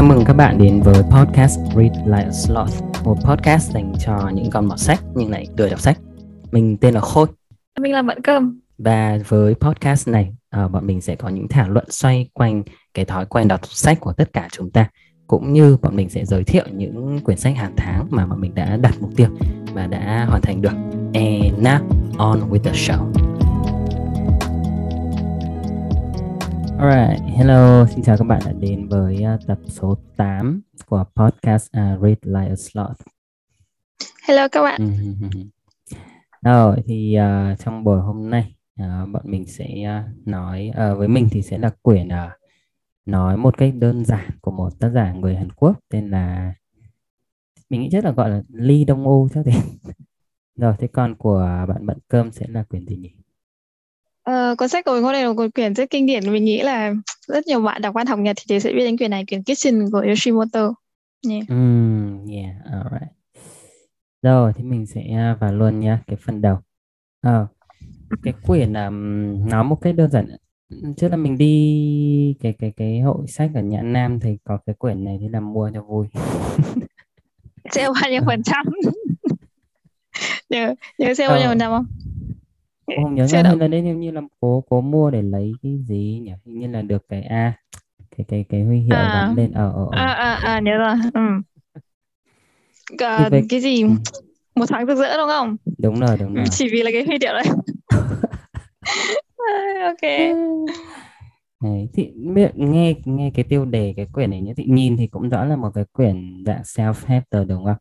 chào mừng các bạn đến với podcast Read Like a Sloth Một podcast dành cho những con mọt sách nhưng lại lười đọc sách. Mình tên là Khôi. Mình là Mận Cơm. Và với podcast này, uh, bọn mình sẽ có những thảo luận xoay quanh cái thói quen đọc sách của tất cả chúng ta Cũng như bọn mình sẽ giới thiệu những quyển sách hàng tháng mà bọn mình đã đặt mục tiêu và đã hoàn thành được. And now, on with the show Alright, hello, xin chào các bạn đã đến với uh, tập số 8 của podcast uh, Read Like a Sloth. Hello các bạn. Rồi thì uh, trong buổi hôm nay uh, bọn mình sẽ uh, nói uh, với mình thì sẽ là quyển uh, nói một cách đơn giản của một tác giả người Hàn Quốc tên là mình nghĩ chắc là gọi là Lee Dong U chắc thì. Rồi thế còn của bạn bận cơm sẽ là quyển gì nhỉ? Ờ, cuốn sách của mình hôm nay là một quyển rất kinh điển. Mình nghĩ là rất nhiều bạn đọc văn học Nhật thì sẽ biết đến quyển này quyển Kitchen của Yoshimoto. Yeah. Mm, yeah, alright. Rồi thì mình sẽ à, vào luôn nha cái phần đầu. Ờ, cái quyển um, nói một cách đơn giản. Trước là mình đi cái cái cái hội sách ở Nhã Nam thì có cái quyển này thì làm mua cho vui. Sẽ bao nhiêu phần trăm. Nhớ nhớ sẽ bao nhiêu phần trăm không không nhớ ra là đấy như là cố cố mua để lấy cái gì nhỉ? Hình như là được cái a cái cái cái huy hiệu à. gắn lên ở ở à, à à nhớ rồi. Ừ. Cả, cái, cái gì ừ. một tháng rực rỡ đúng không? Đúng rồi đúng rồi. chỉ vì là cái huy hiệu đấy. Ok. Đấy, thì nghe nghe cái tiêu đề cái quyển này nhé. Thì nhìn thì cũng rõ là một cái quyển dạng self help đúng không?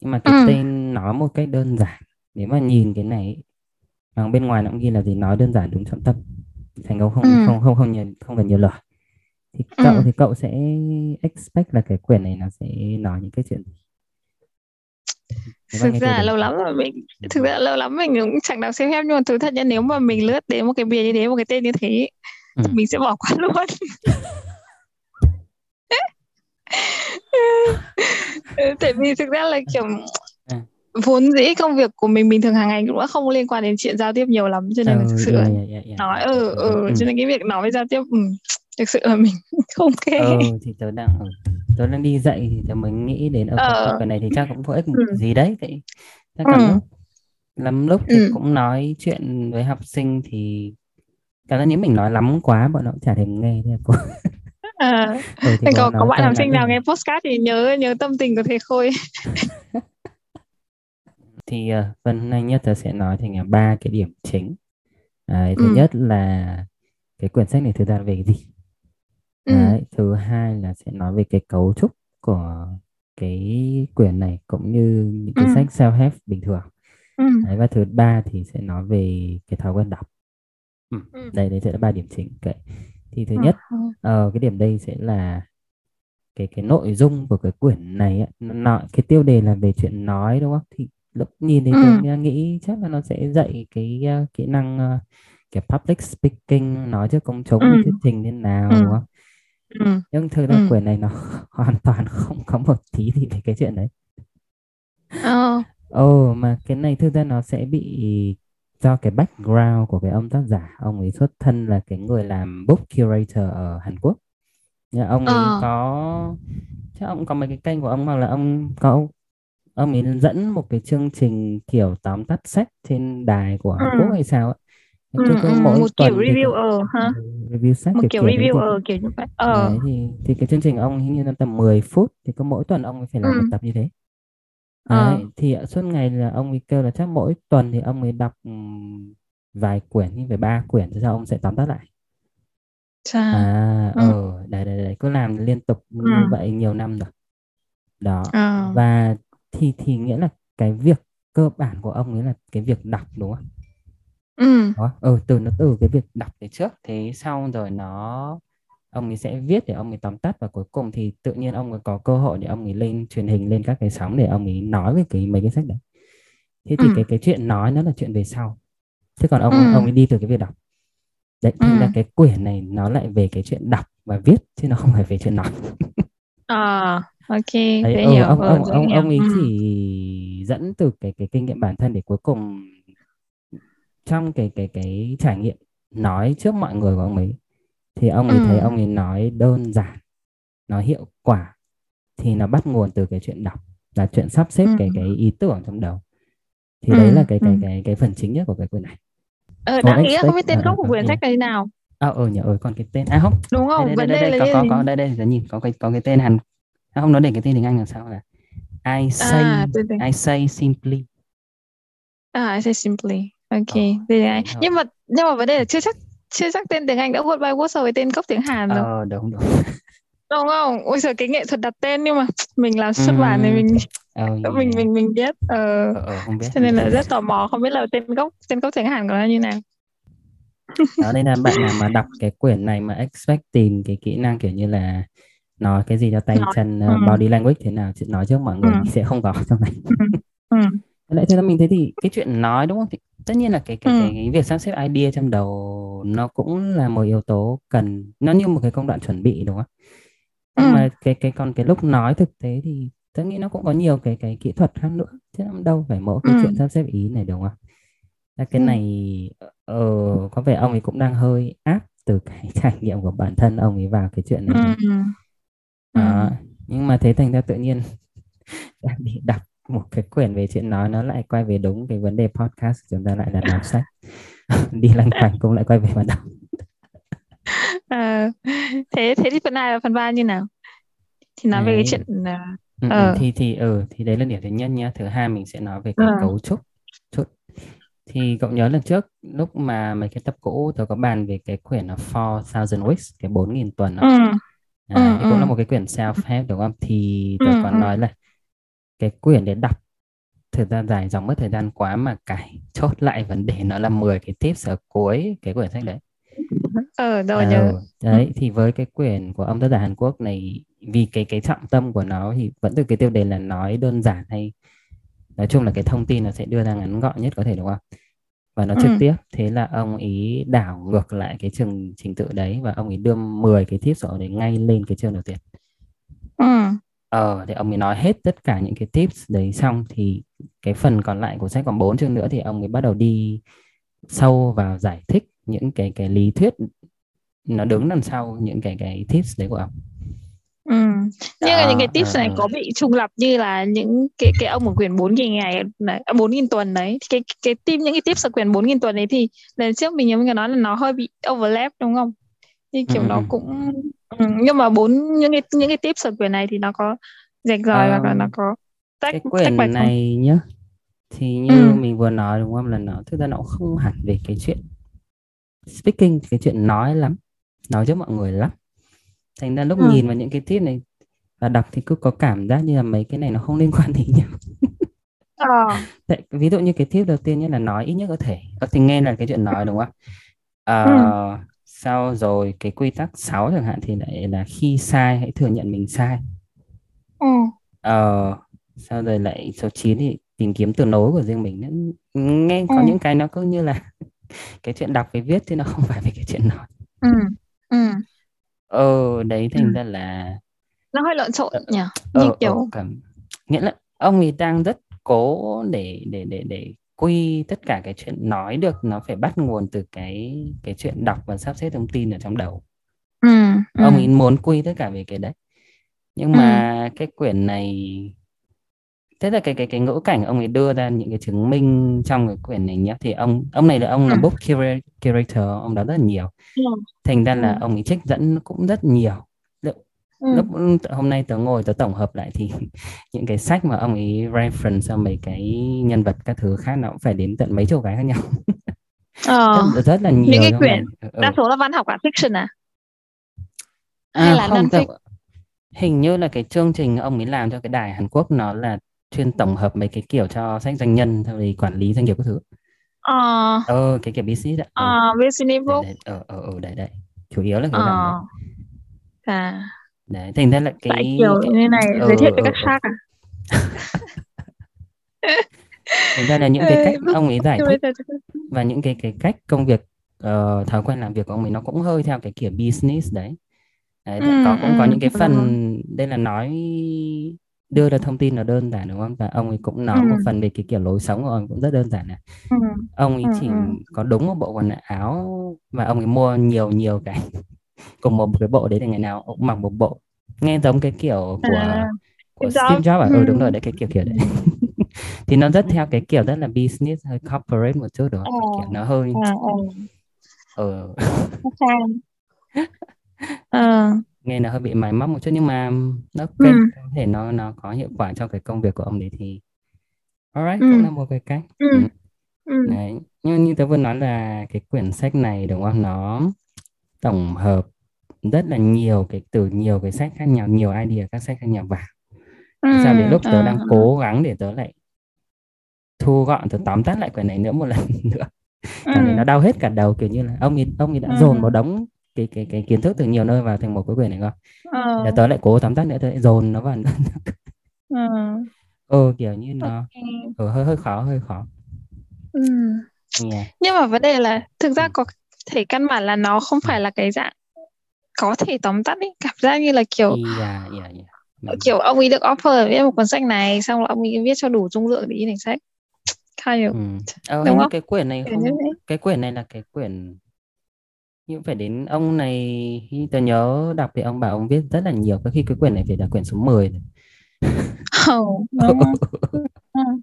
Nhưng mà cái ừ. tên nói một cách đơn giản. Nếu mà nhìn cái này và bên ngoài nó cũng ghi là gì nói đơn giản đúng trọng tâm thành công không ừ. không không không nhiều không cần nhiều lời thì ừ. cậu thì cậu sẽ expect là cái quyển này nó sẽ nói những cái chuyện gì thực ra lâu lắm rồi mình thực ra lâu lắm mình cũng chẳng đọc xem phép nhưng mà thú thật nha nếu mà mình lướt đến một cái bìa như thế một cái tên như thế ừ. mình sẽ bỏ qua luôn tại vì thực ra là kiểu vốn dĩ công việc của mình bình thường hàng ngày cũng đã không liên quan đến chuyện giao tiếp nhiều lắm cho nên ừ, là thực sự yeah, yeah, yeah. nói ừ ừ, ừ cho nên cái việc nói với giao tiếp ừ, thực sự là mình không kê ừ thì tớ đang ừ, tớ đang đi dạy thì tớ mới nghĩ đến ở ờ. cái này thì chắc cũng có ích ừ. gì đấy thì chắc ừ. lắm lúc lắm lúc thì ừ. cũng nói chuyện với học sinh thì cảm giác nếu mình nói lắm quá bọn nó cũng chả thèm nghe thế cô à, ừ, có, có bạn học sinh nào nghe postcard thì nhớ nhớ tâm tình của thầy khôi thì uh, phần này nhất sẽ nói thành ba cái điểm chính Đấy, thứ ừ. nhất là cái quyển sách này thực ra về gì ừ. Đấy, thứ hai là sẽ nói về cái cấu trúc của cái quyển này cũng như những cái ừ. sách self help bình thường ừ. Đấy, và thứ ba thì sẽ nói về cái thói quen đọc ừ. Ừ. đây đây sẽ là ba điểm chính okay. thì thứ ừ. nhất uh, cái điểm đây sẽ là cái cái nội dung của cái quyển này ấy, nó, cái tiêu đề là về chuyện nói đúng không thì lúc nhìn thì ừ. tôi nghĩ chắc là nó sẽ dạy cái uh, kỹ năng uh, kiểu public speaking nói trước công chúng ừ. thuyết trình thế nào ừ. đúng không ừ. nhưng thực ra ừ. quyển này nó hoàn toàn không có một tí gì về cái chuyện đấy ờ ồ oh, mà cái này thực ra nó sẽ bị do cái background của cái ông tác giả ông ấy xuất thân là cái người làm book curator ở Hàn Quốc nhưng ông ấy ờ. có chắc ông có mấy cái kênh của ông hoặc là ông có ông ấy dẫn một cái chương trình kiểu tóm tắt sách trên đài của Hàn ừ. Quốc hay sao ấy ừ, ừ, mỗi một kiểu reviewer ha ừ, review sách một kiểu, kiểu reviewer kiểu như vậy ờ. Đấy, thì thì cái chương trình ông hình như là tầm 10 phút thì có mỗi tuần ông phải làm ừ. một tập như thế ờ. Đấy, thì suốt ngày là ông ấy kêu là chắc mỗi tuần thì ông ấy đọc vài quyển như về ba quyển sau ông sẽ tóm tắt lại Chà. à ừ. ờ đấy, đấy đấy cứ làm liên tục như ừ. vậy nhiều năm rồi đó ờ. và thì thì nghĩa là cái việc cơ bản của ông ấy là cái việc đọc đúng không? Ừ. Đó. Ừ, từ nó từ cái việc đọc từ trước thế sau rồi nó ông ấy sẽ viết để ông ấy tóm tắt và cuối cùng thì tự nhiên ông ấy có cơ hội để ông ấy lên truyền hình lên các cái sóng để ông ấy nói về cái mấy cái sách đấy thế thì ừ. cái cái chuyện nói nó là chuyện về sau chứ còn ông ừ. ông ấy đi từ cái việc đọc đấy thì ừ. là cái quyển này nó lại về cái chuyện đọc và viết chứ nó không phải về chuyện nói à ok Đấy, ừ, hiểu ông ông ông ông ấy ừ. chỉ dẫn từ cái cái kinh nghiệm bản thân để cuối cùng trong cái cái cái trải nghiệm nói trước mọi người của ông ấy thì ông ấy ừ. thấy ông ấy nói đơn giản nó hiệu quả thì nó bắt nguồn từ cái chuyện đọc là chuyện sắp xếp ừ. cái cái ý tưởng trong đầu thì ừ. đấy là cái cái ừ. cái cái phần chính nhất của cái quyển này ờ đáng nghĩa không biết tên gốc của quyển sách này nào à ừ nhờ ơi còn cái tên à không đúng không đây đây, đây, đây, đây, có, có có đây đây là nhìn có cái có cái tên hàn à, không nói để cái tên tiếng anh là sao là I à, say à, I say simply. À I say simply. Ok ờ, đây nhưng mà nhưng mà vấn đề là chưa chắc chưa chắc tên tiếng Anh đã word by word so với tên gốc tiếng Hàn rồi. ờ đúng đúng. Đúng không? Ôi giờ cái nghệ thuật đặt tên nhưng mà mình làm xuất bản thì mình ờ, mình mình mình biết. Ờ, ờ, ờ không biết. cho nên là rất tò mò không biết là tên gốc tên gốc tiếng Hàn của nó như nào. Đó đây là bạn nào mà đọc cái quyển này mà expect tìm cái kỹ năng kiểu như là nói cái gì cho tay nói. chân uh, body language thế nào nói trước mọi người ừ. sẽ không có trong này ừ. ừ. lại thế là mình thấy thì cái chuyện nói đúng không thì tất nhiên là cái cái, ừ. cái cái việc sắp xếp idea trong đầu nó cũng là một yếu tố cần nó như một cái công đoạn chuẩn bị đúng không nhưng ừ. mà cái cái còn cái lúc nói thực tế thì tôi nghĩ nó cũng có nhiều cái cái kỹ thuật khác nữa chứ đâu phải mỗi cái ừ. chuyện sắp xếp ý này đúng không là cái ừ. này ờ, có vẻ ông ấy cũng đang hơi áp từ cái trải nghiệm của bản thân ông ấy vào cái chuyện này ừ. Đó. nhưng mà thế thành ra tự nhiên đi đọc một cái quyển về chuyện nói nó lại quay về đúng cái vấn đề podcast chúng ta lại là đọc sách đi lanh quanh cũng lại quay về mà đọc à, thế thế thì phần hai và phần ba như nào thì nói đấy. về cái chuyện uh, ừ, uh. thì thì ừ thì đấy là điểm thứ nhất nhá thứ hai mình sẽ nói về cái uh. cấu trúc chút thì cậu nhớ lần trước lúc mà mấy cái tập cũ tôi có bàn về cái quyển là Four Thousand Weeks cái bốn nghìn tuần đó. Ừ. À, ừ, thì cũng ừ. là một cái quyển self help đúng không? Thì tôi ừ, còn ừ. nói là cái quyển để đọc thời gian dài dòng mất thời gian quá mà cải chốt lại vấn đề nó là 10 cái tips ở cuối cái quyển sách đấy. Ờ rồi ờ, nhớ. Đấy thì với cái quyển của ông tác giả Hàn Quốc này vì cái cái trọng tâm của nó thì vẫn từ cái tiêu đề là nói đơn giản hay nói chung là cái thông tin nó sẽ đưa ra ngắn gọn nhất có thể đúng không và nó trực ừ. tiếp thế là ông ý đảo ngược lại cái trường trình tự đấy và ông ý đưa 10 cái tips ở đấy ngay lên cái chương đầu tiên. Ừ ờ thì ông ấy nói hết tất cả những cái tips đấy xong thì cái phần còn lại của sách còn bốn chương nữa thì ông ấy bắt đầu đi sâu vào giải thích những cái cái lý thuyết nó đứng đằng sau những cái cái tips đấy của ông Ừ. Nhưng mà những cái tips này có bị trùng lập như là những cái cái ông ở quyển 4 nghìn ngày này, à, 4 nghìn tuần đấy. Cái cái tim những cái tips ở quyển 4 nghìn tuần đấy thì lần trước mình nhớ mình nói là nó hơi bị overlap đúng không? Như kiểu ừ. nó cũng ừ. nhưng mà bốn những cái những cái tips ở quyển này thì nó có rạch ròi hoặc là nó có tách cái quyển tách này không? nhá thì như ừ. mình vừa nói đúng không là nó thực ra nó không hẳn về cái chuyện speaking cái chuyện nói lắm nói cho mọi người lắm thành ra lúc ừ. nhìn vào những cái tips này và đọc thì cứ có cảm giác như là mấy cái này nó không liên quan đến nhau ờ. Tại, ví dụ như cái tip đầu tiên nhất là nói ít nhất có thể có thì nghe là cái chuyện nói đúng không à, ừ sau rồi cái quy tắc 6 chẳng hạn thì lại là khi sai hãy thừa nhận mình sai ừ. ờ sau rồi lại số 9 thì tìm kiếm từ nối của riêng mình nghe có ừ. những cái nó cứ như là cái chuyện đọc với viết chứ nó không phải về cái chuyện nói ừ. Ừ. ờ đấy thành ừ. ra là nó hơi lộn xộn nhỉ ờ, như kiểu ờ, cảm... nghĩa là ông ấy đang rất cố để để để để quy tất cả cái chuyện nói được nó phải bắt nguồn từ cái cái chuyện đọc và sắp xếp thông tin ở trong đầu ừ, ông ừ. ấy muốn quy tất cả về cái đấy nhưng mà ừ. cái quyển này thế là cái cái cái ngữ cảnh ông ấy đưa ra những cái chứng minh trong cái quyển này nhé thì ông ông này là ông là book curator ông đó rất là nhiều ừ. thành ra là ừ. ông ấy trích dẫn cũng rất nhiều ừ. lúc hôm nay tớ ngồi tớ tổng hợp lại thì những cái sách mà ông ấy reference cho mấy cái nhân vật các thứ khác nó cũng phải đến tận mấy chục cái khác nhau ờ. rất, rất là nhiều những cái quyển ừ. đa số là văn học cả fiction à, à hay là non fiction hình như là cái chương trình ông ấy làm cho cái đài Hàn Quốc nó là chuyên tổng hợp mấy cái kiểu cho sách doanh nhân thì quản lý doanh nghiệp các thứ. Ờ. Ờ cái kiểu business ạ ờ business book ờ ờ ờ đấy đấy. Chủ yếu là cái ờ. à đấy. Thành ra là cái Tại kiểu cái... như này ừ, giới thiệu cho các khác à? Thành ra là những cái cách ông ấy giải thích và những cái cái cách công việc uh, thói quen làm việc của ông ấy nó cũng hơi theo cái kiểu business đấy, đấy ừ, có cũng ừ, có những cái phần đây là nói đưa ra thông tin là đơn giản đúng không và ông ấy cũng nói ừ. một phần về cái kiểu lối sống của ông cũng rất đơn giản này ừ. ông ấy chỉ ừ. có đúng một bộ quần áo và ông ấy mua nhiều nhiều cái cùng một cái bộ đấy thì ngày nào cũng mặc một bộ nghe giống cái kiểu của à, của Steve Jobs à? ừ đúng rồi đấy cái kiểu kiểu đấy thì nó rất theo cái kiểu rất là business hơi corporate một chút đó ờ. kiểu nó hơi ờ ờ ờ nghe nó hơi bị mài móc một chút nhưng mà nó cái ừ. có thể nó nó có hiệu quả trong cái công việc của ông đấy thì alright ừ. cũng là một cái cách ừ. Ừ. Ừ. Đấy. nhưng như tớ vừa nói là cái quyển sách này đúng không nó tổng hợp rất là nhiều cái từ nhiều cái sách khác nhau nhiều idea các sách khác nhau vào ừ. sao đến lúc tớ uh. đang cố gắng để tớ lại thu gọn tớ tóm tắt lại quyển này nữa một lần nữa thấy nó đau hết cả đầu kiểu như là ông ấy ông ấy đã dồn một đống cái cái cái kiến thức từ nhiều nơi vào thành một cái quyển này không ờ. Để tớ lại cố tóm tắt nữa tớ lại dồn nó vào nữa ừ. ừ kiểu như nó okay. ừ, hơi hơi khó hơi khó ừ. yeah. nhưng mà vấn đề là thực ra ừ. có thể căn bản là nó không phải là cái dạng có thể tóm tắt ấy cảm giác như là kiểu yeah, yeah, yeah. kiểu ông ấy được offer viết một cuốn sách này xong là ông ấy viết cho đủ dung lượng để in thành sách kind of. ừ. ờ, đúng không cái quyển này không cái quyển này là cái quyển nhưng phải đến ông này tớ nhớ đọc thì ông bảo ông viết rất là nhiều có khi cái quyển này phải là quyển số 10 rồi. Oh,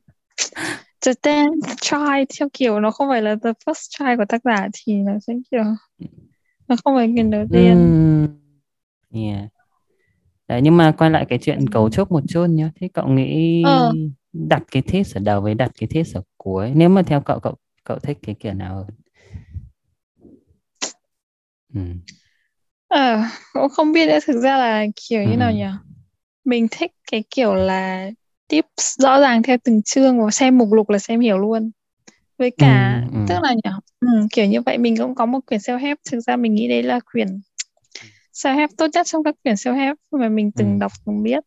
the tenth try theo kiểu nó không phải là the first try của tác giả thì nó sẽ kiểu nó không phải quyển đầu tiên. Mm, yeah. Đấy, nhưng mà quay lại cái chuyện cấu trúc một chút nhé. Thế cậu nghĩ ờ. đặt cái test ở đầu với đặt cái test ở cuối. Nếu mà theo cậu cậu cậu thích cái kiểu nào hơn? Ừ. Ờ, cũng không biết nữa thực ra là kiểu như nào ừ. nhỉ mình thích cái kiểu là tips rõ ràng theo từng chương và xem mục lục là xem hiểu luôn với cả ừ, ừ. tức là nhỉ ừ, kiểu như vậy mình cũng có một quyển self help thực ra mình nghĩ đấy là quyển self help tốt nhất trong các quyển self help mà mình từng ừ. đọc từng biết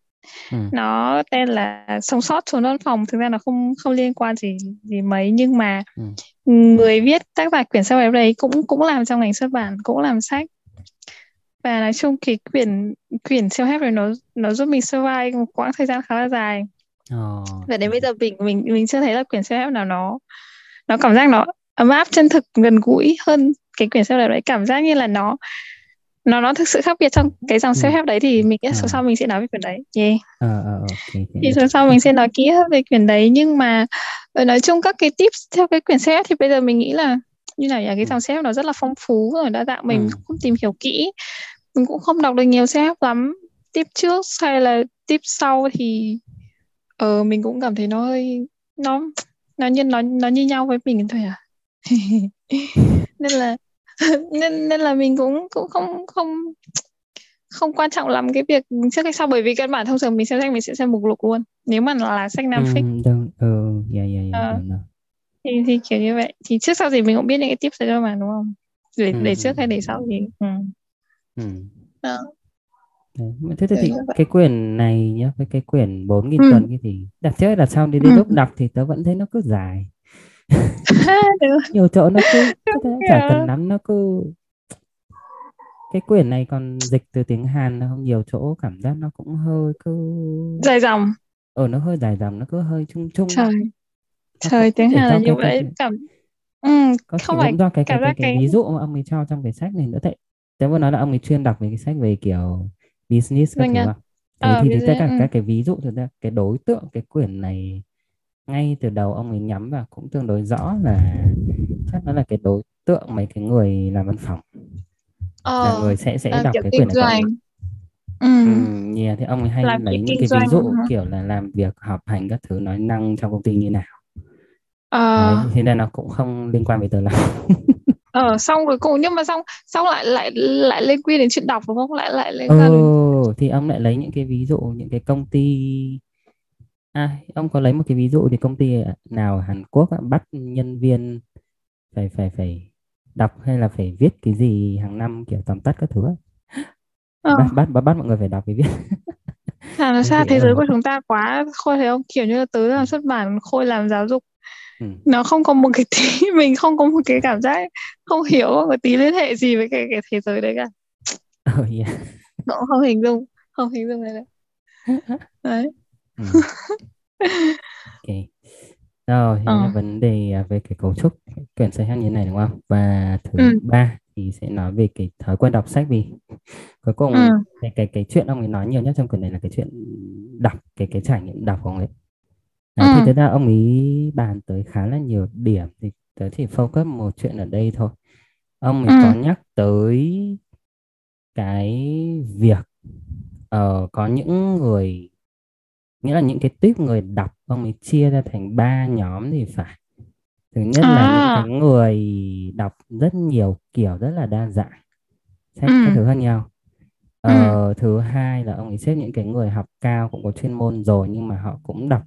ừ. nó tên là sống sót trốn đơn phòng thực ra nó không không liên quan gì gì mấy nhưng mà ừ. người viết tác giả quyển help đấy cũng cũng làm trong ngành xuất bản cũng làm sách và nói chung cái quyển quyển self help này nó nó giúp mình survive một quãng thời gian khá là dài oh. và đến bây giờ mình mình mình chưa thấy là quyển self help nào nó nó cảm giác nó ấm áp chân thực gần gũi hơn cái quyển self help đấy cảm giác như là nó nó nó thực sự khác biệt trong cái dòng self help đấy thì mình số à. sau mình sẽ nói về quyển đấy yeah. uh, uh, okay, okay. thì số sau mình sẽ nói kỹ hơn về quyển đấy nhưng mà ờ, nói chung các cái tips theo cái quyển self thì bây giờ mình nghĩ là như nào nhỉ cái dòng self nó rất là phong phú rồi đa dạng mình ừ. không tìm hiểu kỹ mình cũng không đọc được nhiều self lắm tip trước hay là tip sau thì ờ mình cũng cảm thấy nó hơi nó nó như nó nó như nhau với mình thôi à nên là nên nên là mình cũng cũng không không không quan trọng lắm cái việc trước hay sau bởi vì căn bản thông thường mình xem sách mình sẽ xem mục lục luôn nếu mà là sách nam ừ, ừ, dạ, dạ, dạ, ờ, thì thì kiểu như vậy thì trước sau gì mình cũng biết những cái tips thôi mà đúng không để ừ. để trước hay để sau thì ừ. Ừ. Đó. Đấy. Thế, thế thì cái quyển này nhá, với cái quyển 4.000 ừ. tuần kia thì đặt trước đặt sau đi đến ừ. lúc đọc thì tớ vẫn thấy nó cứ dài nhiều chỗ nó cứ chả cần lắm nó cứ cái quyển này còn dịch từ tiếng Hàn nó không? Nhiều chỗ cảm giác nó cũng hơi cứ dài dòng. Ờ nó hơi dài dòng nó cứ hơi chung chung. Trời trời tiếng Hàn là như vậy cảm ừ, có không phải do cái cái, cái, cái, cái ví dụ mà ông ấy cho trong cái sách này nữa tại tớ vừa nói là ông ấy chuyên đọc về cái sách về kiểu business các thứ không thì, ờ, thì, thì tất cả ừ. các cái ví dụ thực ra cái đối tượng cái quyển này ngay từ đầu ông ấy nhắm vào cũng tương đối rõ là chắc nó là cái đối tượng mấy cái người làm văn phòng. Ờ, là người sẽ sẽ đọc cái quyển này ừ. ừ, yeah, thì ông ấy hay làm lấy những cái ví dụ hả? kiểu là làm việc họp hành các thứ nói năng trong công ty như nào. Ờ. Đấy, thế nên nó cũng không liên quan với tớ lắm. Ờ xong rồi cùng nhưng mà xong xong lại lại lại lên quy đến chuyện đọc đúng không? Lại lại lên ừ, thì ông lại lấy những cái ví dụ những cái công ty à ông có lấy một cái ví dụ thì công ty nào Hàn Quốc bắt nhân viên phải phải phải đọc hay là phải viết cái gì hàng năm kiểu tóm tắt các thứ ờ. bắt, bắt bắt bắt mọi người phải đọc cái viết. Sao thế giới của chúng ta quá khôi thấy không kiểu như là tớ làm xuất bản khôi làm giáo dục. Ừ. nó không có một cái tí mình không có một cái cảm giác không hiểu một tí liên hệ gì với cái cái thế giới đấy cả. Oh, yeah. cũng không hình dung không hình dung đấy. Đấy ừ. ok rồi ờ. là vấn đề à, về cái cấu trúc quyển sách như thế này đúng không và thứ ừ. ba thì sẽ nói về cái thói quen đọc sách vì cuối cùng ừ. cái cái cái chuyện ông ấy nói nhiều nhất trong quyển này là cái chuyện đọc cái cái trải nghiệm đọc của ông ấy Đấy, ừ. thì thực ra ông ấy bàn tới khá là nhiều điểm thì tớ chỉ focus một chuyện ở đây thôi ông ấy ừ. có nhắc tới cái việc uh, có những người nghĩa là những cái tuyếp người đọc ông ấy chia ra thành ba nhóm thì phải thứ nhất à. là những cái người đọc rất nhiều kiểu rất là đa dạng sách ừ. các thứ khác nhau ờ, ừ. thứ hai là ông ấy xếp những cái người học cao cũng có chuyên môn rồi nhưng mà họ cũng đọc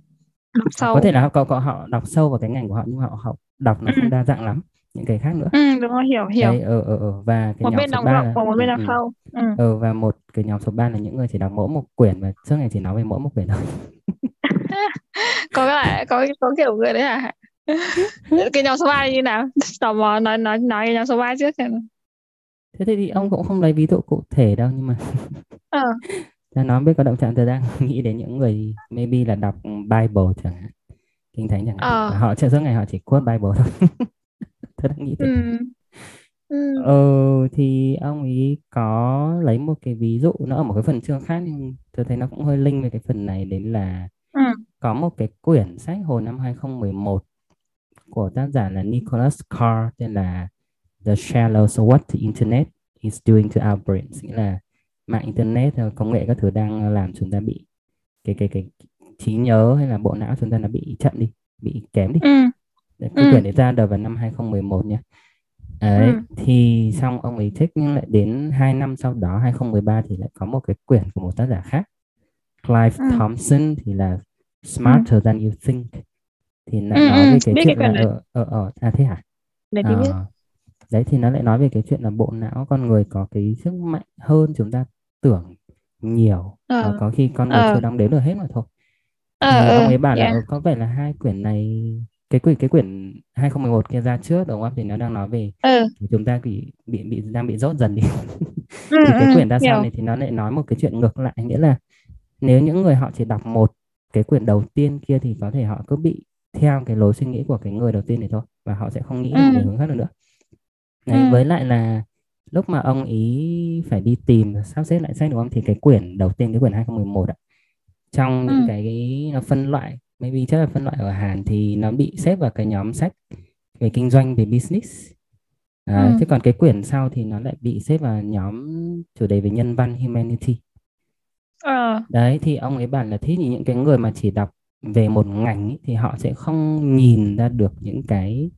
đọc sâu có thể là họ, họ, họ đọc sâu vào cái ngành của họ nhưng họ học đọc nó ừ. không đa dạng lắm những cái khác nữa ừ, đúng rồi hiểu hiểu Đấy, ờ, ờ, ờ. và cái một nhóm bên số đọc rộng và một bên ừ, đọc ừ. sâu ừ. ờ, và một cái nhóm số 3 là những người chỉ đọc mỗi một quyển và suốt ngày chỉ nói về mỗi một quyển thôi có lại có có kiểu người đấy à cái nhóm số 3 như nào tò mò nói nói nói cái nhóm số 3 trước xem thế thì ông cũng không lấy ví dụ cụ thể đâu nhưng mà ờ. ta nói biết có động trạng tôi đang nghĩ đến những người maybe là đọc Bible chẳng hạn kinh thánh chẳng hạn ờ. họ sẽ suốt ngày họ chỉ quote Bible thôi tôi đang nghĩ thế ừ. Ừ. Ờ, thì ông ấy có lấy một cái ví dụ nó ở một cái phần chương khác nhưng tôi thấy nó cũng hơi linh với cái phần này đến là ừ. có một cái quyển sách hồi năm 2011 của tác giả là Nicholas Carr tên là The Shallows of What the Internet is Doing to Our Brains nghĩa là mạng internet công nghệ các thứ đang làm chúng ta bị cái cái cái trí nhớ hay là bộ não chúng ta nó bị chậm đi bị kém đi ừ. Cái ừ. quyển đấy ra đời vào năm 2011 nhé Đấy, ừ. thì xong ông ấy thích nhưng lại đến 2 năm sau đó 2013 thì lại có một cái quyển của một tác giả khác Clive ừ. Thompson thì là Smarter ừ. Than You Think thì lại ừ, nói về cái chuyện cái là ở ở ở à thế hả? Để à, biết. Đấy thì nó lại nói về cái chuyện là bộ não con người có cái sức mạnh hơn chúng ta tưởng nhiều ờ. và có khi con người ờ. chưa đong đếm được hết mà thôi. Ờ, thì ông ấy bảo yeah. là có vẻ là hai quyển này cái quyển cái quyển 2011 kia ra trước đúng không thì nó đang nói về ừ. chúng ta bị bị bị đang bị rốt dần đi ừ, thì cái ừ, quyển ra sau này thì nó lại nói một cái chuyện ngược lại nghĩa là nếu những người họ chỉ đọc một cái quyển đầu tiên kia thì có thể họ cứ bị theo cái lối suy nghĩ của cái người đầu tiên này thôi và họ sẽ không nghĩ ừ. hướng khác được nữa Đấy, ừ. với lại là lúc mà ông ý phải đi tìm sắp xếp lại sách đúng không thì cái quyển đầu tiên cái quyển 2011 ạ trong ừ. những cái nó phân loại maybe chắc là phân loại ở Hàn thì nó bị xếp vào cái nhóm sách về kinh doanh về business à, ừ. thế còn cái quyển sau thì nó lại bị xếp vào nhóm chủ đề về nhân văn humanity ờ. đấy thì ông ấy bảo là thế thì những cái người mà chỉ đọc về một ngành ý, thì họ sẽ không nhìn ra được những cái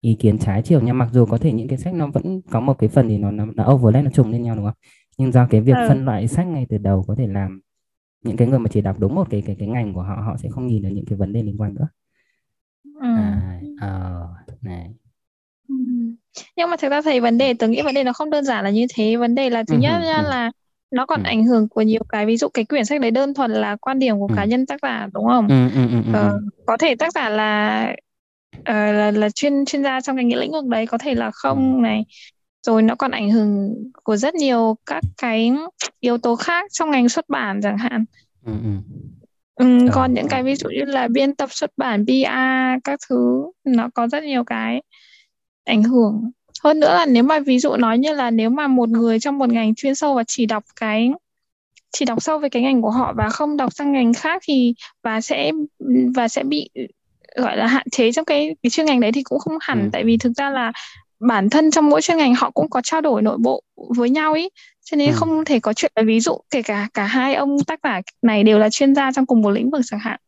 ý kiến trái chiều nha mặc dù có thể những cái sách nó vẫn có một cái phần thì nó nó, nó overlap nó trùng lên nhau đúng không nhưng do cái việc ừ. phân loại sách ngay từ đầu có thể làm những cái người mà chỉ đọc đúng một cái cái cái ngành của họ họ sẽ không nhìn được những cái vấn đề liên quan nữa ừ. à, ờ, này ừ. nhưng mà thực ra thầy vấn đề tôi nghĩ vấn đề nó không đơn giản là như thế vấn đề là thứ ừ, nhất ừ, là nó còn ừ. ảnh hưởng của nhiều cái ví dụ cái quyển sách đấy đơn thuần là quan điểm của ừ. cá nhân tác giả đúng không ừ, ừ, ừ, ừ. Ờ, có thể tác giả là uh, là là chuyên chuyên gia trong cái lĩnh vực đấy có thể là không ừ. này rồi nó còn ảnh hưởng của rất nhiều các cái yếu tố khác trong ngành xuất bản chẳng hạn ừ, ừ. Ừ, ờ, còn những cái ví dụ như là biên tập xuất bản PR các thứ nó có rất nhiều cái ảnh hưởng hơn nữa là nếu mà ví dụ nói như là nếu mà một người trong một ngành chuyên sâu và chỉ đọc cái chỉ đọc sâu về cái ngành của họ và không đọc sang ngành khác thì và sẽ và sẽ bị gọi là hạn chế trong cái cái chuyên ngành đấy thì cũng không hẳn ừ. tại vì thực ra là bản thân trong mỗi chuyên ngành họ cũng có trao đổi nội bộ với nhau ý cho nên ừ. không thể có chuyện là ví dụ kể cả cả hai ông tác giả này đều là chuyên gia trong cùng một lĩnh vực chẳng hạn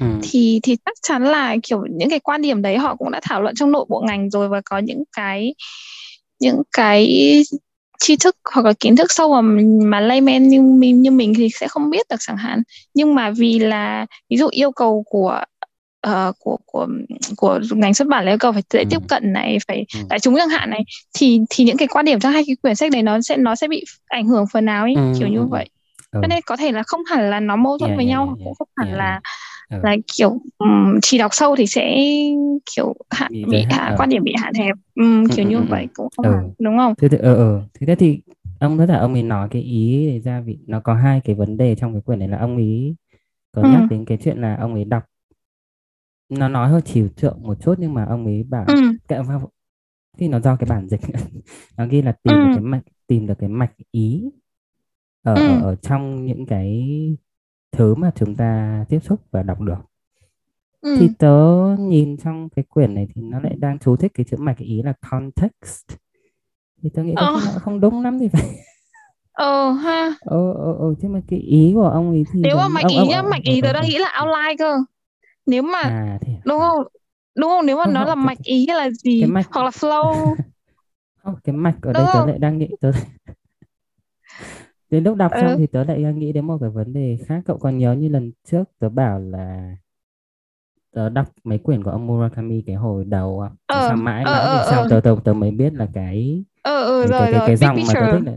ừ. thì thì chắc chắn là kiểu những cái quan điểm đấy họ cũng đã thảo luận trong nội bộ ngành rồi và có những cái những cái tri thức hoặc là kiến thức sâu mà mà layman như mình như mình thì sẽ không biết được chẳng hạn nhưng mà vì là ví dụ yêu cầu của uh, của của của ngành xuất bản là yêu cầu phải dễ ừ. tiếp cận này phải ừ. đại chúng chẳng hạn này thì thì những cái quan điểm trong hai cái quyển sách đấy nó sẽ nó sẽ bị ảnh hưởng phần nào ấy ừ. kiểu như ừ. vậy ừ. cho nên có thể là không hẳn là nó mâu thuẫn yeah, với yeah, nhau yeah, cũng không hẳn yeah, là ừ. là kiểu um, chỉ đọc sâu thì sẽ kiểu hạn bị, bị hạ, ừ. quan điểm bị hạn hẹp um, kiểu ừ, như ừ, vậy cũng không ừ. hẳn đúng không thế thì ờ ờ thế thì ông nói là ông ấy nói cái ý để ra vì nó có hai cái vấn đề trong cái quyển này là ông ấy có ừ. nhắc đến cái chuyện là ông ấy đọc nó nói hơi chiều chuộng một chút nhưng mà ông ấy bảo ừ. cái, thì nó do cái bản dịch nó ghi là tìm ừ. được cái mạch tìm được cái mạch ý ở, ừ. ở trong những cái thứ mà chúng ta tiếp xúc và đọc được ừ. thì tớ nhìn trong cái quyển này thì nó lại đang chú thích cái chữ mạch ý là context thì tớ nghĩ ờ. nó không đúng lắm thì phải ờ ha ờ ờ ờ thế mà cái ý của ông ấy thì nếu mà mạch ý nhá mạch ý tớ đang nghĩ là outline cơ nếu mà à, thế à? đúng không đúng không nếu mà không, nó không, là mạch ý hay là gì cái mạch... hoặc là flow không cái mạch ở đúng đây không? tớ lại đang nghĩ tớ đến lúc đọc ừ. xong thì tớ lại nghĩ đến một cái vấn đề khác cậu còn nhớ như lần trước tớ bảo là tớ đọc mấy quyển của ông Murakami cái hồi đầu không? Ờ, sao mãi ờ, mãi ờ, sau ờ. tớ, tớ tớ mới biết là cái ờ, ờ, cái, rồi, cái, rồi. cái, cái dòng mà tớ thích là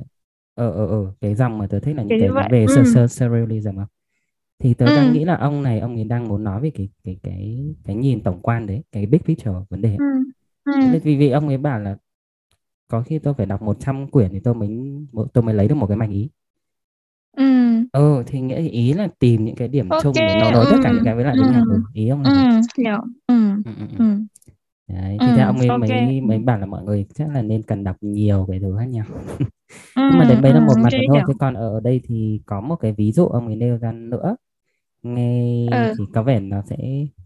ờ ờ ờ cái dòng mà tớ thích là những cái, cái về ừ. surrealism không thì tớ ừ. đang nghĩ là ông này ông ấy đang muốn nói về cái cái cái cái nhìn tổng quan đấy cái big picture vấn đề ừ. Ừ. vì vì ông ấy bảo là có khi tôi phải đọc 100 quyển thì tôi mới tôi mới lấy được một cái mạch ý ừ ừ thì nghĩa ý là tìm những cái điểm okay. chung để nó nối ừ. tất cả những cái với lại với nhau ừ. ý ông là ừ. hiểu ừ. Ừ, ừ, ừ. Đấy, thì ừ, ông ấy okay. mới mới bảo là mọi người chắc là nên cần đọc nhiều cái thứ khác nhau nhưng mà đến đấy là một mặt thôi thế còn ở đây thì có một cái ví dụ ông ấy nêu ra nữa nghe ừ. thì có vẻ nó sẽ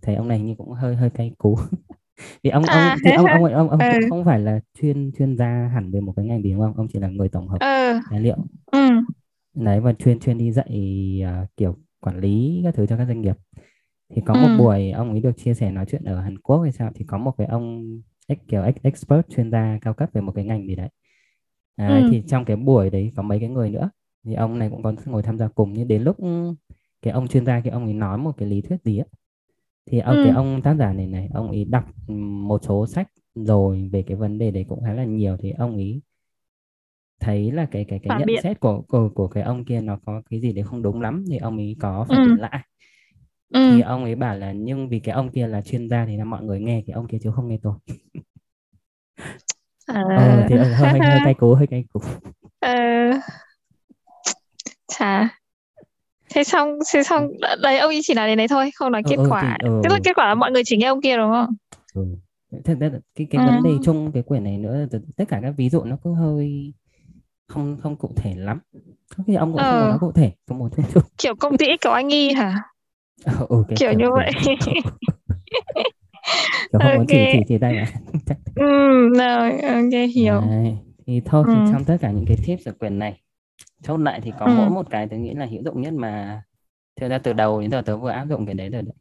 thấy ông này như cũng hơi hơi cay cú vì ông à, ông thì ông ông ông ông, ông ừ. không phải là chuyên chuyên gia hẳn về một cái ngành gì đúng không ông chỉ là người tổng hợp ừ. tài liệu ừ. đấy và chuyên chuyên đi dạy uh, kiểu quản lý các thứ cho các doanh nghiệp thì có ừ. một buổi ông ấy được chia sẻ nói chuyện ở Hàn Quốc hay sao thì có một cái ông kiểu expert chuyên gia cao cấp về một cái ngành gì đấy đấy, ừ. thì trong cái buổi đấy có mấy cái người nữa thì ông này cũng có ngồi tham gia cùng nhưng đến lúc cái ông chuyên gia cái ông ấy nói một cái lý thuyết gì á thì ông ừ. cái ông tác giả này này ông ấy đọc một số sách rồi về cái vấn đề đấy cũng khá là nhiều thì ông ấy thấy là cái cái cái nhận biện. xét của, của của cái ông kia nó có cái gì đấy không đúng lắm thì ông ấy có phản ừ. lại ừ. thì ông ấy bảo là nhưng vì cái ông kia là chuyên gia thì là mọi người nghe cái ông kia chứ không nghe tôi à... ờ, thì hơi hơi, hơi cay cú hơi cay cú ờ... chà thế xong thế xong đấy ông ấy chỉ nói đến đấy thôi không nói ừ, kết ừ, quả thì, ừ. tức là kết quả là mọi người chỉ nghe ông kia đúng không ừ. thật ra cái cái ừ. vấn đề chung cái quyển này nữa tất cả các ví dụ nó cũng hơi không không cụ thể lắm có khi ông cũng ừ. không nói cụ thể có một chút kiểu công ty kiểu anh nghi hả ừ, ừ, cái, kiểu, như vậy kiểu không okay. chỉ chỉ chỉ tay mà ừ rồi ok hiểu Đấy. thì thôi ừ. thì trong tất cả những cái tips ở quyển này chốt lại thì có ừ. mỗi một cái tôi nghĩ là hữu dụng nhất mà thực ra từ đầu đến giờ tớ vừa áp dụng cái đấy rồi đấy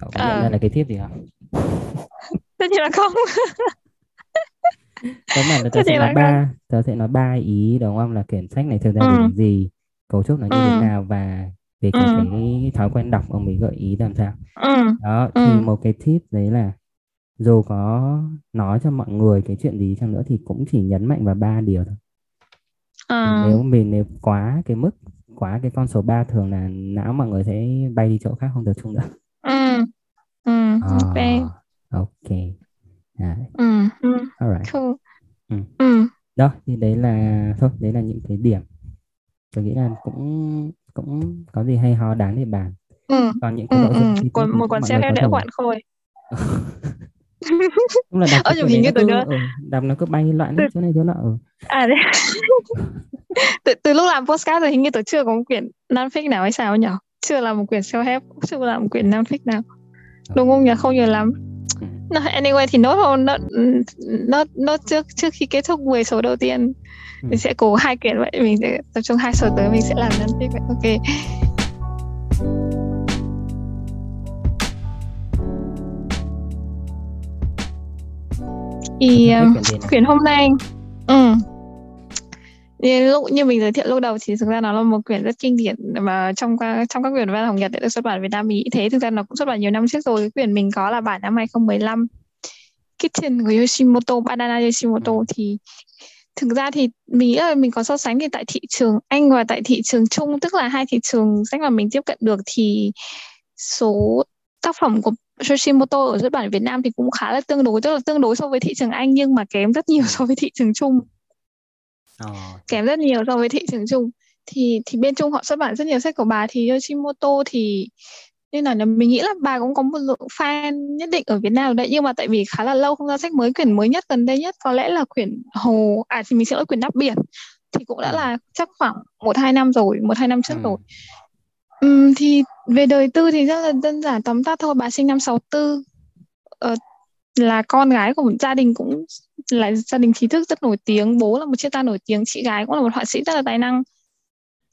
cậu có nhận ra là cái tip gì không tất nhiên là không tớ mà tớ sẽ nói ba tớ sẽ nói ba ý đúng không là quyển sách này thực ra ừ. gì cấu trúc nó như ừ. thế nào và về cái, ừ. cái thói quen đọc ông ấy gợi ý làm sao ừ. đó thì ừ. một cái tip đấy là dù có nói cho mọi người cái chuyện gì chăng nữa thì cũng chỉ nhấn mạnh vào ba điều thôi à. nếu mình nếu quá cái mức quá cái con số 3 thường là não mọi người sẽ bay đi chỗ khác không tập trung nữa ừ. Ừ. À, ok ok à. ừ. ừ. Alright. Cool. Ừ. ừ. đó thì đấy là thôi đấy là những cái điểm tôi nghĩ là cũng cũng có gì hay ho đáng để bàn ừ. còn những cái ừ, nội dung ừ. còn một con xe đỡ quặn khôi cũng là đọc ở hình như từ nữa ừ, đọc nó cứ bay loạn từ... chỗ này chỗ nọ ừ. à đấy. từ, từ lúc làm postcard rồi hình như tôi chưa có một quyển non-fic nào hay sao nhỉ chưa làm một quyển self help chưa làm một quyển non-fic nào. Đúng không nhỉ không nhiều lắm. No, anyway thì nốt thôi nốt nốt nốt trước trước khi kết thúc 10 số đầu tiên. Ừ. mình sẽ cố hai quyển vậy mình sẽ tập trung hai số tới mình sẽ làm non-fic vậy. Ok thì quyển hôm nay. Ừ. Như, lúc như mình giới thiệu lúc đầu thì thực ra nó là một quyển rất kinh điển mà trong trong các quyển văn học Nhật được xuất bản Việt Nam Mỹ thế. Thực ra nó cũng xuất bản nhiều năm trước rồi. Cái quyển mình có là bản năm 2015 Kitchen của Yoshimoto Banana Yoshimoto. Ừ. thì thực ra thì mình nghĩ là mình có so sánh thì tại thị trường Anh và tại thị trường Trung tức là hai thị trường sách mà mình tiếp cận được thì số tác phẩm của Yoshimoto ở xuất bản Việt Nam thì cũng khá là tương đối tức là tương đối so với thị trường Anh nhưng mà kém rất nhiều so với thị trường Trung oh. kém rất nhiều so với thị trường Trung thì thì bên Trung họ xuất bản rất nhiều sách của bà thì Yoshimoto thì nên là mình nghĩ là bà cũng có một lượng fan nhất định ở Việt Nam đấy nhưng mà tại vì khá là lâu không ra sách mới quyển mới nhất gần đây nhất có lẽ là quyển Hồ à thì mình sẽ nói quyển Đáp Biển thì cũng đã ừ. là chắc khoảng một hai năm rồi một hai năm trước ừ. rồi Ừ, thì về đời tư thì rất là đơn giản tóm tắt thôi bà sinh năm 64 ờ, là con gái của một gia đình cũng là gia đình trí thức rất nổi tiếng bố là một triết gia nổi tiếng chị gái cũng là một họa sĩ rất là tài năng.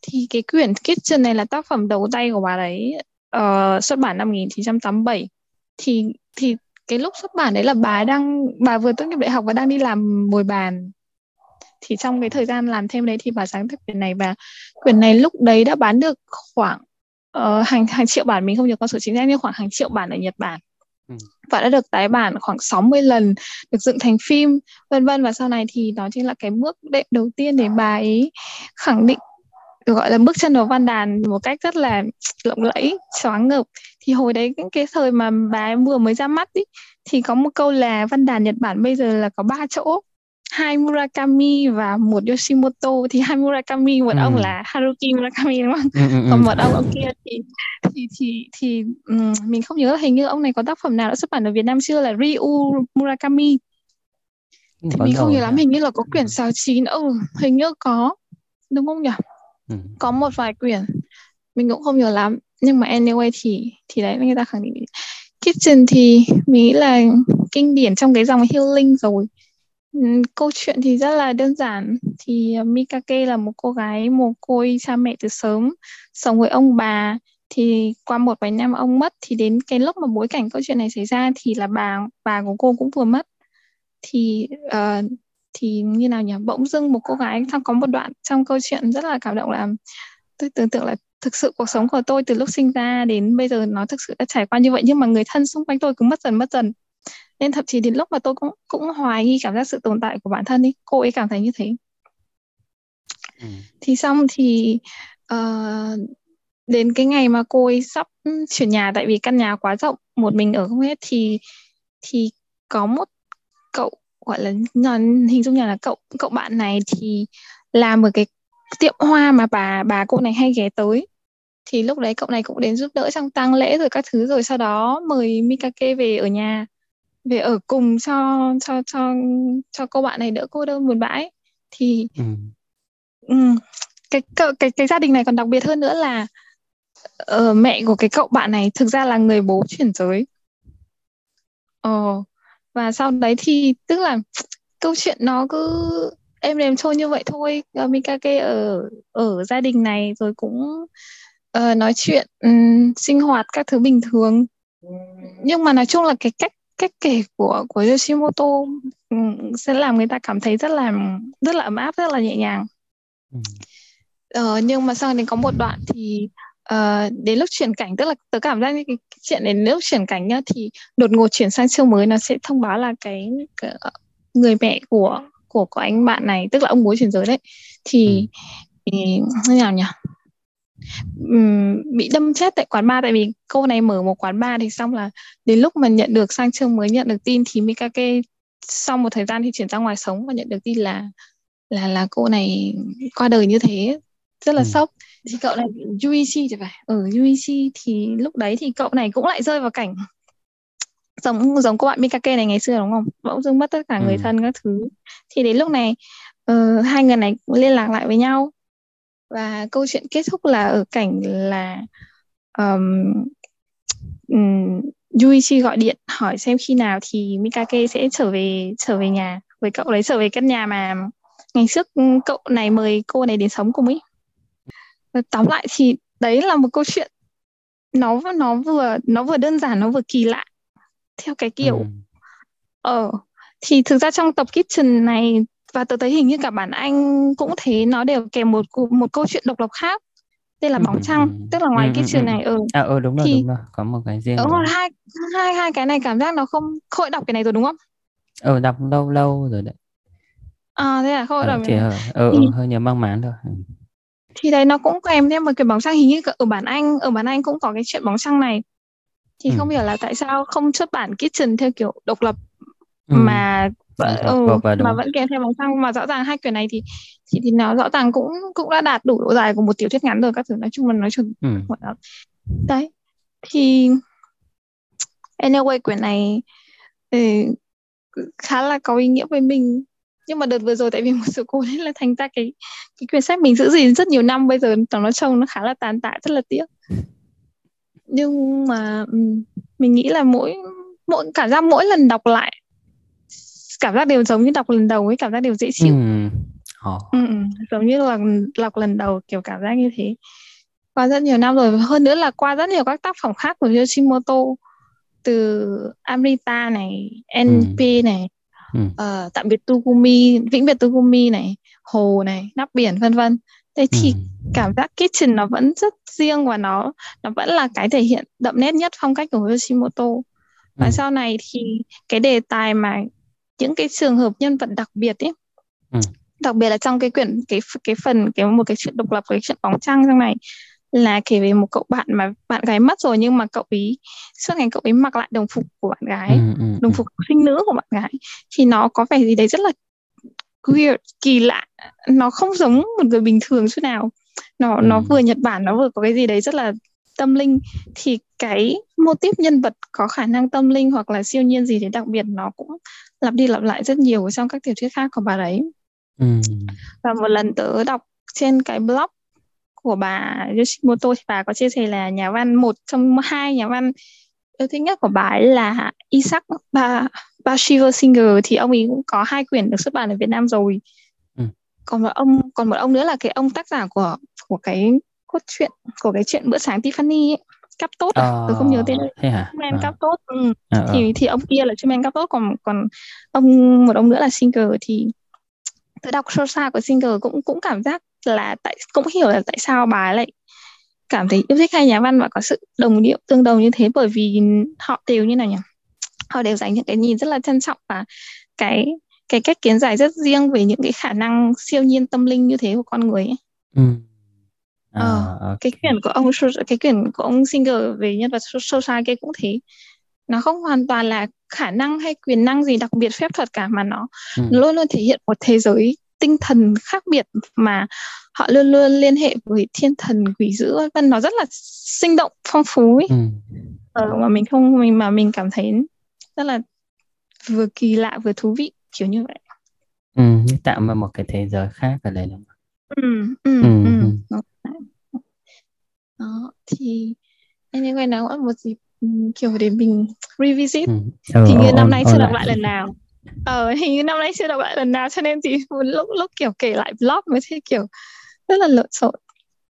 Thì cái quyển Kitchen này là tác phẩm đầu tay của bà đấy uh, xuất bản năm 1987 thì thì cái lúc xuất bản đấy là bà đang bà vừa tốt nghiệp đại học và đang đi làm bồi bàn. Thì trong cái thời gian làm thêm đấy thì bà sáng tác quyển này và quyển này lúc đấy đã bán được khoảng uh, hàng hàng triệu bản mình không nhớ con số chính xác nhưng khoảng hàng triệu bản ở Nhật Bản. Ừ. và đã được tái bản khoảng 60 lần được dựng thành phim vân vân. Và sau này thì đó chính là cái bước đệm đầu tiên để bà ấy khẳng định được gọi là bước chân vào văn đàn một cách rất là lộng lẫy choáng ngợp. Thì hồi đấy cái thời mà bà ấy vừa mới ra mắt ý, thì có một câu là văn đàn Nhật Bản bây giờ là có ba chỗ hai Murakami và một Yoshimoto. Thì hai Murakami một ừ. ông là Haruki Murakami đúng không? Ừ, ừ, ừ. còn một ông ông kia thì thì thì thì um, mình không nhớ hình như ông này có tác phẩm nào đã xuất bản ở Việt Nam chưa là Ryu Murakami. Thì mình không nhớ lắm hình như là có quyển sáu chín. Ừ hình như có đúng không nhỉ? Ừ. có một vài quyển mình cũng không nhớ lắm. Nhưng mà anyway thì thì đấy người ta khẳng định. Kitchen thì mình nghĩ là kinh điển trong cái dòng healing rồi Ừ, câu chuyện thì rất là đơn giản. Thì ờ, Mikake là một cô gái mồ côi cha mẹ từ sớm sống với ông bà. Thì qua một vài năm ông mất thì đến cái lúc mà bối cảnh câu chuyện này xảy ra thì là bà bà của cô cũng vừa mất. Thì uh, thì như nào nhỉ? Bỗng dưng một cô gái trong có một đoạn trong câu chuyện rất là cảm động là tôi tưởng tượng là thực sự cuộc sống của tôi từ lúc sinh ra đến bây giờ nó thực sự đã trải qua như vậy nhưng mà người thân xung quanh tôi cứ mất dần mất dần nên thậm chí đến lúc mà tôi cũng cũng hoài nghi cảm giác sự tồn tại của bản thân đi cô ấy cảm thấy như thế. Ừ. thì xong thì uh, đến cái ngày mà cô ấy sắp chuyển nhà tại vì căn nhà quá rộng một mình ở không hết thì thì có một cậu gọi là hình dung như là cậu cậu bạn này thì làm ở cái tiệm hoa mà bà bà cô này hay ghé tới. Thì lúc đấy cậu này cũng đến giúp đỡ trong tang lễ rồi các thứ rồi sau đó mời Mikake về ở nhà về ở cùng cho cho cho cho cô bạn này đỡ cô đơn buồn bã thì ừ. Um, cái cái cái gia đình này còn đặc biệt hơn nữa là uh, mẹ của cái cậu bạn này thực ra là người bố chuyển giới. Ờ và sau đấy thì tức là câu chuyện nó cứ em đềm trôi như vậy thôi. Uh, Mikake ở ở gia đình này rồi cũng uh, nói chuyện um, sinh hoạt các thứ bình thường. Nhưng mà nói chung là cái cách cách kể của của Yoshimoto sẽ làm người ta cảm thấy rất là rất là ấm áp rất là nhẹ nhàng ừ. ờ, nhưng mà sau này có một đoạn thì uh, đến lúc chuyển cảnh tức là tớ cảm giác như cái, cái chuyện đến lúc chuyển cảnh nhá thì đột ngột chuyển sang chương mới nó sẽ thông báo là cái, cái người mẹ của của của anh bạn này tức là ông bố chuyển giới đấy thì, ừ. thì như nào nhỉ um, bị đâm chết tại quán bar tại vì cô này mở một quán bar thì xong là đến lúc mà nhận được sang chương mới nhận được tin thì Mikake sau một thời gian thì chuyển ra ngoài sống và nhận được tin là là là cô này qua đời như thế rất là ừ. sốc. Thì cậu này UEC thì phải. Ở ừ, UEC thì lúc đấy thì cậu này cũng lại rơi vào cảnh giống giống cô bạn Mikake này ngày xưa đúng không? Bỗng dưng mất tất cả người ừ. thân các thứ. Thì đến lúc này uh, hai người này liên lạc lại với nhau và câu chuyện kết thúc là ở cảnh là um, um, Yuichi gọi điện hỏi xem khi nào thì Mikake sẽ trở về trở về nhà. Với cậu đấy trở về căn nhà mà ngày trước cậu này mời cô này đến sống cùng ấy. Tóm lại thì đấy là một câu chuyện nó nó vừa nó vừa đơn giản nó vừa kỳ lạ. Theo cái kiểu ừ. ờ thì thực ra trong tập kitchen này và tớ thấy hình như cả bản anh cũng thế nó đều kèm một một câu chuyện độc lập khác tên là bóng trăng. ừ. tức là ngoài ừ, cái trường này ừ. À ừ đúng rồi thì, đúng rồi. Có một cái riêng đúng rồi. hai hai hai cái này cảm giác nó không khôi đọc cái này rồi đúng không? Ừ đọc lâu lâu rồi đấy. À thế à? Khôi ừ, đọc thì hơi, ừ, thì, ừ, hơi nhớ mang máng thôi. Ừ. thì đấy nó cũng kèm thêm một cái bóng trăng. Hình như ở bản anh ở bản anh cũng có cái chuyện bóng trăng này. Thì ừ. không hiểu là tại sao không xuất bản kitchen theo kiểu độc lập ừ. mà ừ, mà vẫn kèm theo bóng xăng mà rõ ràng hai quyển này thì thì, thì nó rõ ràng cũng cũng đã đạt đủ độ dài của một tiểu thuyết ngắn rồi các thứ. Nói chung là nói chung ừ. đấy thì anyway quyển này ừ, khá là có ý nghĩa với mình. Nhưng mà đợt vừa rồi tại vì một sự cố nên là thành ra cái cái quyển sách mình giữ gìn rất nhiều năm bây giờ nó trông nó khá là tàn tạ rất là tiếc. Nhưng mà mình nghĩ là mỗi mỗi cảm giác mỗi lần đọc lại cảm giác đều giống như đọc lần đầu ấy cảm giác đều dễ chịu ừ. Oh. Ừ, giống như là đọc lần đầu kiểu cảm giác như thế qua rất nhiều năm rồi hơn nữa là qua rất nhiều các tác phẩm khác của Yoshimoto từ Amrita này NP ừ. này ừ. uh, tạm biệt Tugumi vĩnh biệt Tugumi này hồ này nắp biển vân vân thế thì ừ. cảm giác kitchen nó vẫn rất riêng và nó nó vẫn là cái thể hiện đậm nét nhất phong cách của Yoshimoto và ừ. sau này thì cái đề tài mà những cái trường hợp nhân vật đặc biệt ấy ừ. đặc biệt là trong cái quyển cái cái phần cái một cái chuyện độc lập cái chuyện bóng trăng trong này là kể về một cậu bạn mà bạn gái mất rồi nhưng mà cậu ý suốt ngày cậu ấy mặc lại đồng phục của bạn gái ừ, ừ, đồng ừ. phục sinh nữ của bạn gái thì nó có vẻ gì đấy rất là weird kỳ lạ nó không giống một người bình thường chút nào nó ừ. nó vừa Nhật Bản nó vừa có cái gì đấy rất là tâm linh thì cái mô típ nhân vật có khả năng tâm linh hoặc là siêu nhiên gì đấy đặc biệt nó cũng lặp đi lặp lại rất nhiều trong các tiểu thuyết khác của bà ấy ừ. và một lần tớ đọc trên cái blog của bà Yoshimoto thì bà có chia sẻ là nhà văn một trong hai nhà văn yêu thích nhất của bà ấy là Isaac ba Bashiver Singer thì ông ấy cũng có hai quyển được xuất bản ở Việt Nam rồi ừ. còn một ông còn một ông nữa là cái ông tác giả của của cái cốt truyện của cái chuyện bữa sáng Tiffany ấy cắp tốt à? tôi không nhớ tên thế hả? à. cắp tốt ừ. à, thì thì ông kia là men cắp tốt còn còn ông một ông nữa là Singer thì tôi đọc sơ xa của Singer cũng cũng cảm giác là tại cũng hiểu là tại sao bà lại cảm thấy yêu thích hai nhà văn và có sự đồng điệu tương đồng như thế bởi vì họ đều như nào nhỉ họ đều dành những cái nhìn rất là trân trọng và cái cái cách kiến giải rất riêng về những cái khả năng siêu nhiên tâm linh như thế của con người ấy. Ừ. À, ờ, okay. cái quyển của ông cái quyển của ông Singer về nhân vật sâu xa cái cũng thế nó không hoàn toàn là khả năng hay quyền năng gì đặc biệt phép thuật cả mà nó, ừ. luôn luôn thể hiện một thế giới tinh thần khác biệt mà họ luôn luôn liên hệ với thiên thần quỷ dữ vân nó rất là sinh động phong phú ấy ừ. ờ, mà mình không mình mà mình cảm thấy rất là vừa kỳ lạ vừa thú vị kiểu như vậy ừ, tạo ra một cái thế giới khác ở đây đúng không? Ừ, ừ, ừ, ừ. ừ. Đó, thì anyway nó cũng một dịp ừ, kiểu để mình revisit. Ừ. thì như năm nay chưa đọc lại. lần nào. Ờ hình như năm nay chưa đọc lại lần nào cho nên thì một lúc lúc kiểu kể lại vlog mới thấy kiểu rất là lộn xộn.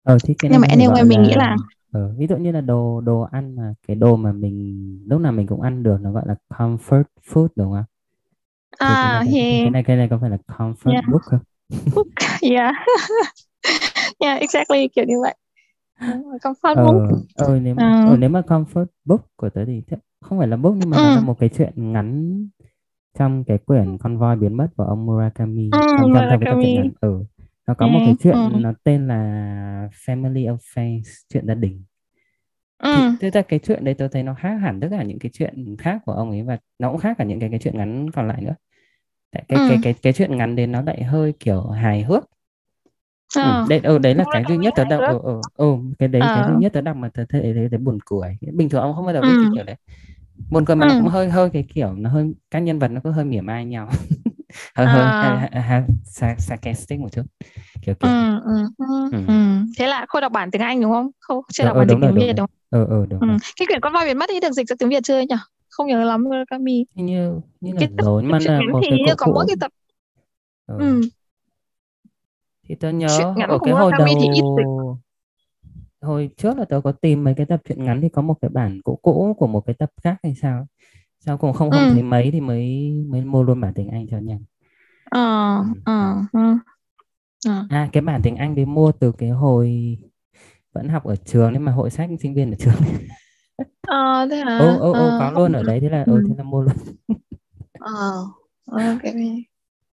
Ờ thì cái nhưng mà anyway mình nghĩ là ờ, ví dụ như là đồ đồ ăn mà cái đồ mà mình lúc nào mình cũng ăn được nó gọi là comfort food đúng không à cái, này, yeah. cái này cái này có phải là comfort yeah. book không? Book yeah. Yeah exactly kiểu như vậy comfort ờ, book ờ, nếu, uh. ờ, nếu mà comfort book của tớ thì không phải là book nhưng mà ừ. nó là một cái chuyện ngắn trong cái quyển con voi biến mất của ông Murakami ừ, trong, trong cái ừ nó có ừ, một cái chuyện ừ. nó tên là Family Affairs chuyện gia đình ừ. thì ra cái chuyện đấy tôi thấy nó khác hẳn tất cả những cái chuyện khác của ông ấy và nó cũng khác cả những cái cái chuyện ngắn còn lại nữa tại cái ừ. cái cái cái chuyện ngắn đến nó lại hơi kiểu hài hước ừ, ờ. đấy ừ, đấy là cái duy nhất tớ đọc ừ, ừ, ừ, cái đấy cái duy nhất tớ đọc mà tớ thấy thấy, thấy buồn cười bình thường ông không bao giờ viết ừ. cái kiểu đấy buồn cười mà ừ. nó cũng hơi hơi cái kiểu nó hơi các nhân vật nó có hơi mỉa mai nhau hơi à. hơi hơi sarcastic một chút kiểu kiểu ừ, ừ, ừ. Ừ. thế là khôi đọc bản tiếng Anh đúng không không chưa đọc ừ, bản tiếng Việt đúng không ừ, ừ, đúng ừ. cái quyển con voi biến mất thì được dịch ra tiếng Việt chưa nhỉ không nhớ lắm Kami hình như như là rồi mà là một thì cái có mỗi cái tập ừ. ừ. Thì tôi nhớ ở cái hồi đầu hồi trước là tớ có tìm mấy cái tập truyện ngắn thì có một cái bản cũ cũ của một cái tập khác hay sao? Sao cũng không không ừ. thấy mấy thì mới mới mua luôn bản tiếng Anh cho nhanh ờ ờ ừ. ờ. À cái bản tiếng Anh thì mua từ cái hồi vẫn học ở trường nhưng mà hội sách sinh viên ở trường. Ờ thế hả? Ô ô ô có luôn ở đấy thế là ừ. thế là mua luôn. Ờ ok.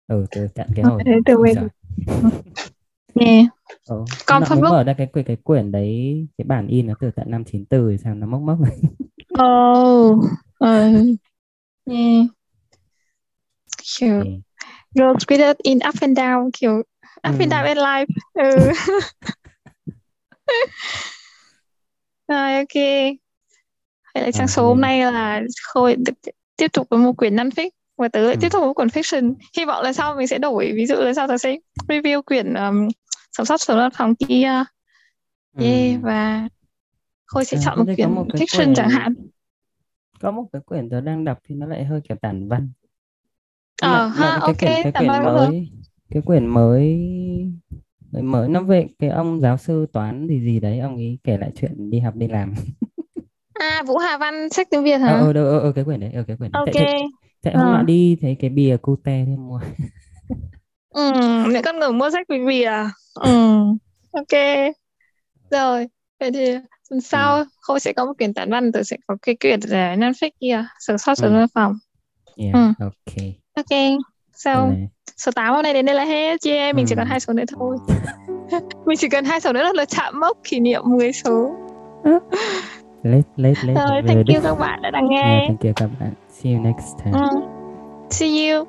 Ừ từ tận cái hồi từ mình nghe ừ. con mới mở ra cái cái quyển đấy cái bản in nó từ tận năm 94 thì sao nó mốc mốc rồi oh uh, yeah kiểu yeah. girls created in up and down kiểu up ừ. and down in life ừ. rồi ok vậy là trang số hôm nay là khôi tiếp tục với một quyển non fic và tớ lại ừ. tiếp tục với quyển fiction hy vọng là sau mình sẽ đổi ví dụ là sau tớ sẽ review quyển um, sống sót sống phòng kia yeah, ừ. và khôi sẽ à, chọn một quyển một fiction quyển, chẳng hạn. Có một cái quyển tớ đang đọc thì nó lại hơi kiểu tản văn. Ờ ha cái ok quyển, cái quyển mới cái quyển mới mới mới nó về cái ông giáo sư toán gì gì đấy ông ấy kể lại chuyện đi học đi làm. À Vũ Hà Văn sách tiếng Việt hả? Ờ ờ ờ, ờ cái quyển đấy ờ cái quyển đấy. ok chạy, chạy, chạy hôm nọ đi thấy cái bìa cute thì mua ừ mẹ con ngừng mua sách vì bìa ừ. Ok. Rồi vậy thì tuần sau ừ. khôi sẽ có một quyển tản văn tôi sẽ có cái quyển là non fic kia sở sót sở ừ. phòng. Yeah, ừ. ok. Ok sau số 8 hôm nay đến đây là hết chị em mình ừ. chỉ cần hai số nữa thôi. Mình chỉ cần hai số nữa là chạm mốc kỷ niệm 10 số. Let let let rồi thank you các bạn đã đang nghe. yeah, thank you các bạn. See you next time. Ừ. see you